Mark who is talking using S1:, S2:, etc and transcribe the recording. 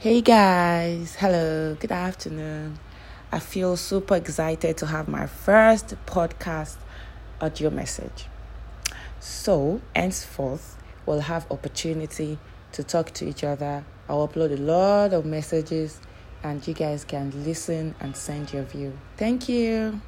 S1: Hey guys, hello, good afternoon. I feel super excited to have my first podcast audio message. So, henceforth, we'll have opportunity to talk to each other. I'll upload a lot of messages and you guys can listen and send your view. Thank you.